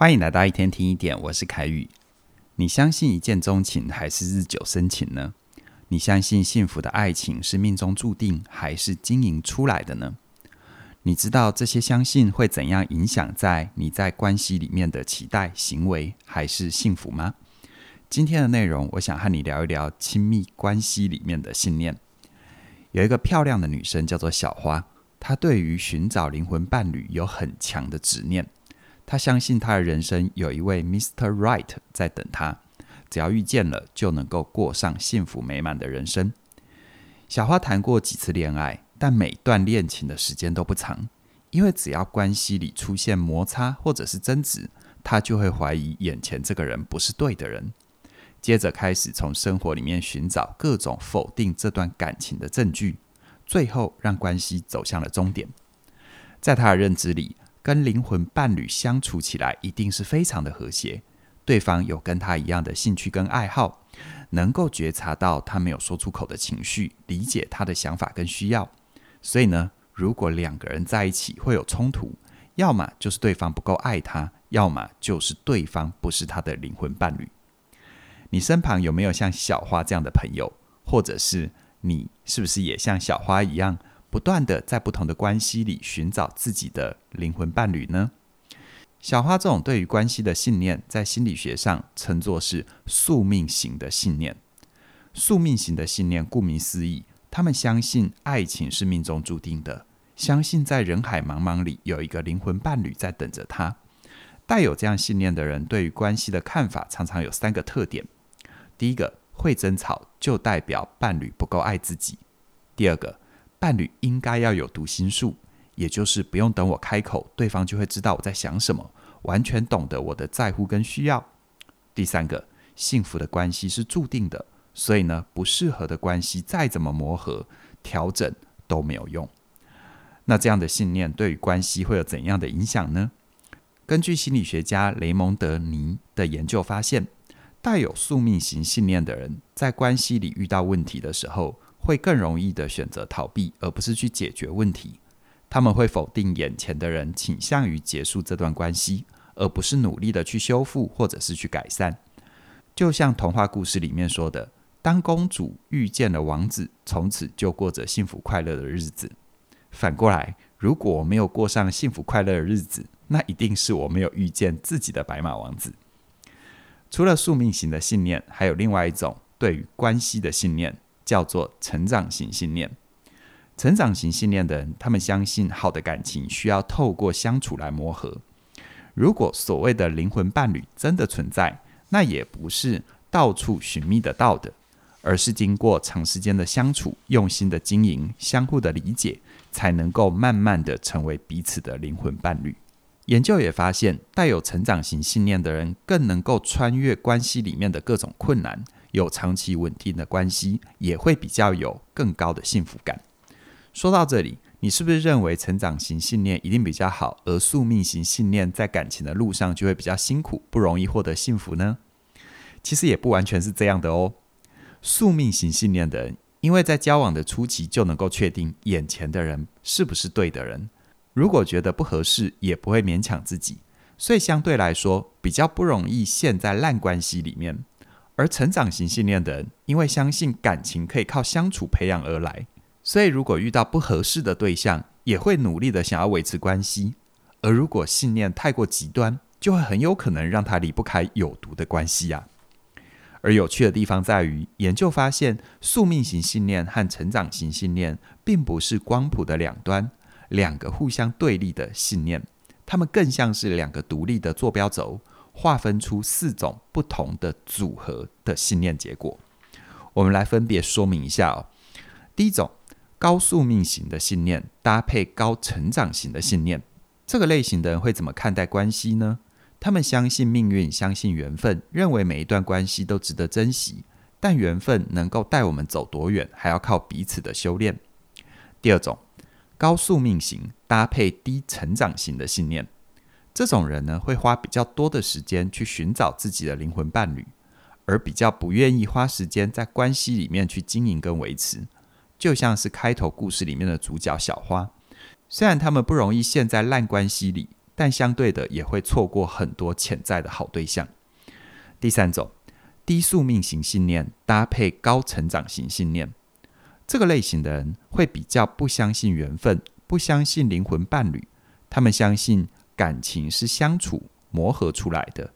欢迎来到一天听一点，我是凯宇。你相信一见钟情还是日久生情呢？你相信幸福的爱情是命中注定还是经营出来的呢？你知道这些相信会怎样影响在你在关系里面的期待、行为还是幸福吗？今天的内容，我想和你聊一聊亲密关系里面的信念。有一个漂亮的女生叫做小花，她对于寻找灵魂伴侣有很强的执念。他相信他的人生有一位 Mr. Right 在等他，只要遇见了，就能够过上幸福美满的人生。小花谈过几次恋爱，但每段恋情的时间都不长，因为只要关系里出现摩擦或者是争执，他就会怀疑眼前这个人不是对的人，接着开始从生活里面寻找各种否定这段感情的证据，最后让关系走向了终点。在他的认知里，跟灵魂伴侣相处起来一定是非常的和谐，对方有跟他一样的兴趣跟爱好，能够觉察到他没有说出口的情绪，理解他的想法跟需要。所以呢，如果两个人在一起会有冲突，要么就是对方不够爱他，要么就是对方不是他的灵魂伴侣。你身旁有没有像小花这样的朋友？或者是你是不是也像小花一样？不断的在不同的关系里寻找自己的灵魂伴侣呢？小花这种对于关系的信念，在心理学上称作是宿命型的信念。宿命型的信念，顾名思义，他们相信爱情是命中注定的，相信在人海茫茫里有一个灵魂伴侣在等着他。带有这样信念的人，对于关系的看法常常有三个特点：第一个，会争吵就代表伴侣不够爱自己；第二个，伴侣应该要有读心术，也就是不用等我开口，对方就会知道我在想什么，完全懂得我的在乎跟需要。第三个，幸福的关系是注定的，所以呢，不适合的关系再怎么磨合、调整都没有用。那这样的信念对于关系会有怎样的影响呢？根据心理学家雷蒙德·尼的研究发现，带有宿命型信念的人，在关系里遇到问题的时候，会更容易的选择逃避，而不是去解决问题。他们会否定眼前的人，倾向于结束这段关系，而不是努力的去修复或者是去改善。就像童话故事里面说的，当公主遇见了王子，从此就过着幸福快乐的日子。反过来，如果我没有过上幸福快乐的日子，那一定是我没有遇见自己的白马王子。除了宿命型的信念，还有另外一种对于关系的信念。叫做成长型信念。成长型信念的人，他们相信好的感情需要透过相处来磨合。如果所谓的灵魂伴侣真的存在，那也不是到处寻觅得到的，而是经过长时间的相处、用心的经营、相互的理解，才能够慢慢的成为彼此的灵魂伴侣。研究也发现，带有成长型信念的人，更能够穿越关系里面的各种困难。有长期稳定的关系，也会比较有更高的幸福感。说到这里，你是不是认为成长型信念一定比较好，而宿命型信念在感情的路上就会比较辛苦，不容易获得幸福呢？其实也不完全是这样的哦。宿命型信念的人，因为在交往的初期就能够确定眼前的人是不是对的人，如果觉得不合适，也不会勉强自己，所以相对来说比较不容易陷在烂关系里面。而成长型信念的人，因为相信感情可以靠相处培养而来，所以如果遇到不合适的对象，也会努力的想要维持关系。而如果信念太过极端，就会很有可能让他离不开有毒的关系呀。而有趣的地方在于，研究发现，宿命型信念和成长型信念并不是光谱的两端，两个互相对立的信念，它们更像是两个独立的坐标轴。划分出四种不同的组合的信念结果，我们来分别说明一下哦。第一种，高宿命型的信念搭配高成长型的信念，这个类型的人会怎么看待关系呢？他们相信命运，相信缘分，认为每一段关系都值得珍惜，但缘分能够带我们走多远，还要靠彼此的修炼。第二种，高宿命型搭配低成长型的信念。这种人呢，会花比较多的时间去寻找自己的灵魂伴侣，而比较不愿意花时间在关系里面去经营跟维持。就像是开头故事里面的主角小花，虽然他们不容易陷在烂关系里，但相对的也会错过很多潜在的好对象。第三种，低宿命型信念搭配高成长型信念，这个类型的人会比较不相信缘分，不相信灵魂伴侣，他们相信感情是相处磨合出来的。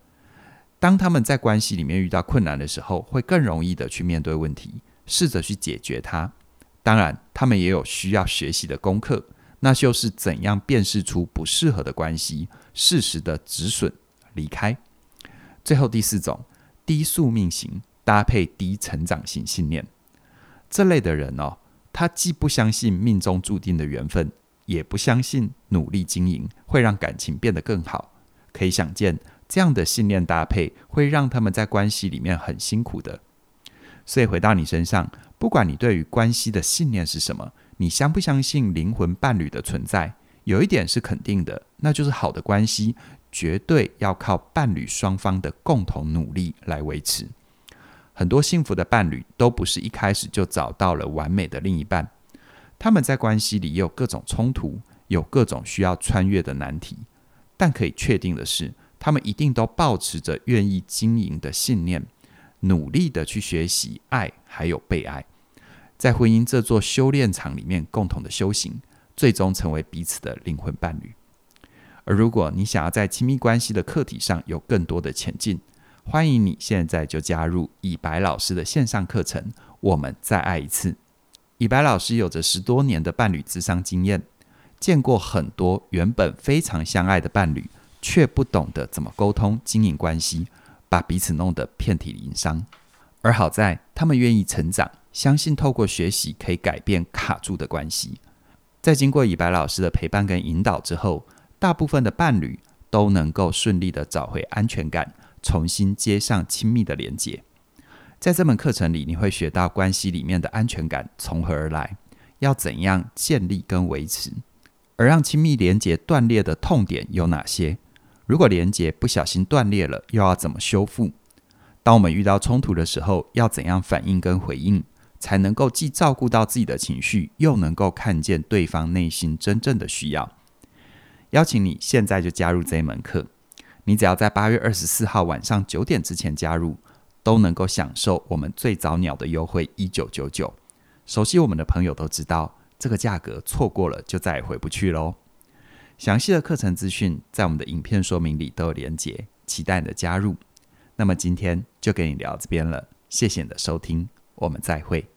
当他们在关系里面遇到困难的时候，会更容易的去面对问题，试着去解决它。当然，他们也有需要学习的功课，那就是怎样辨识出不适合的关系，适时的止损离开。最后第四种，低宿命型搭配低成长型信念，这类的人哦，他既不相信命中注定的缘分，也不相信努力经营会让感情变得更好。可以想见，这样的信念搭配会让他们在关系里面很辛苦的。所以回到你身上。不管你对于关系的信念是什么，你相不相信灵魂伴侣的存在？有一点是肯定的，那就是好的关系绝对要靠伴侣双方的共同努力来维持。很多幸福的伴侣都不是一开始就找到了完美的另一半，他们在关系里也有各种冲突，有各种需要穿越的难题。但可以确定的是，他们一定都抱持着愿意经营的信念，努力的去学习爱，还有被爱。在婚姻这座修炼场里面，共同的修行，最终成为彼此的灵魂伴侣。而如果你想要在亲密关系的课题上有更多的前进，欢迎你现在就加入以白老师的线上课程。我们再爱一次。以白老师有着十多年的伴侣咨商经验，见过很多原本非常相爱的伴侣，却不懂得怎么沟通经营关系，把彼此弄得遍体鳞伤。而好在他们愿意成长。相信透过学习可以改变卡住的关系，在经过以白老师的陪伴跟引导之后，大部分的伴侣都能够顺利的找回安全感，重新接上亲密的连接。在这门课程里，你会学到关系里面的安全感从何而来，要怎样建立跟维持，而让亲密连接断裂的痛点有哪些？如果连接不小心断裂了，又要怎么修复？当我们遇到冲突的时候，要怎样反应跟回应？才能够既照顾到自己的情绪，又能够看见对方内心真正的需要。邀请你现在就加入这门课，你只要在八月二十四号晚上九点之前加入，都能够享受我们最早鸟的优惠一九九九。熟悉我们的朋友都知道，这个价格错过了就再也回不去喽。详细的课程资讯在我们的影片说明里都有连结，期待你的加入。那么今天就跟你聊这边了，谢谢你的收听，我们再会。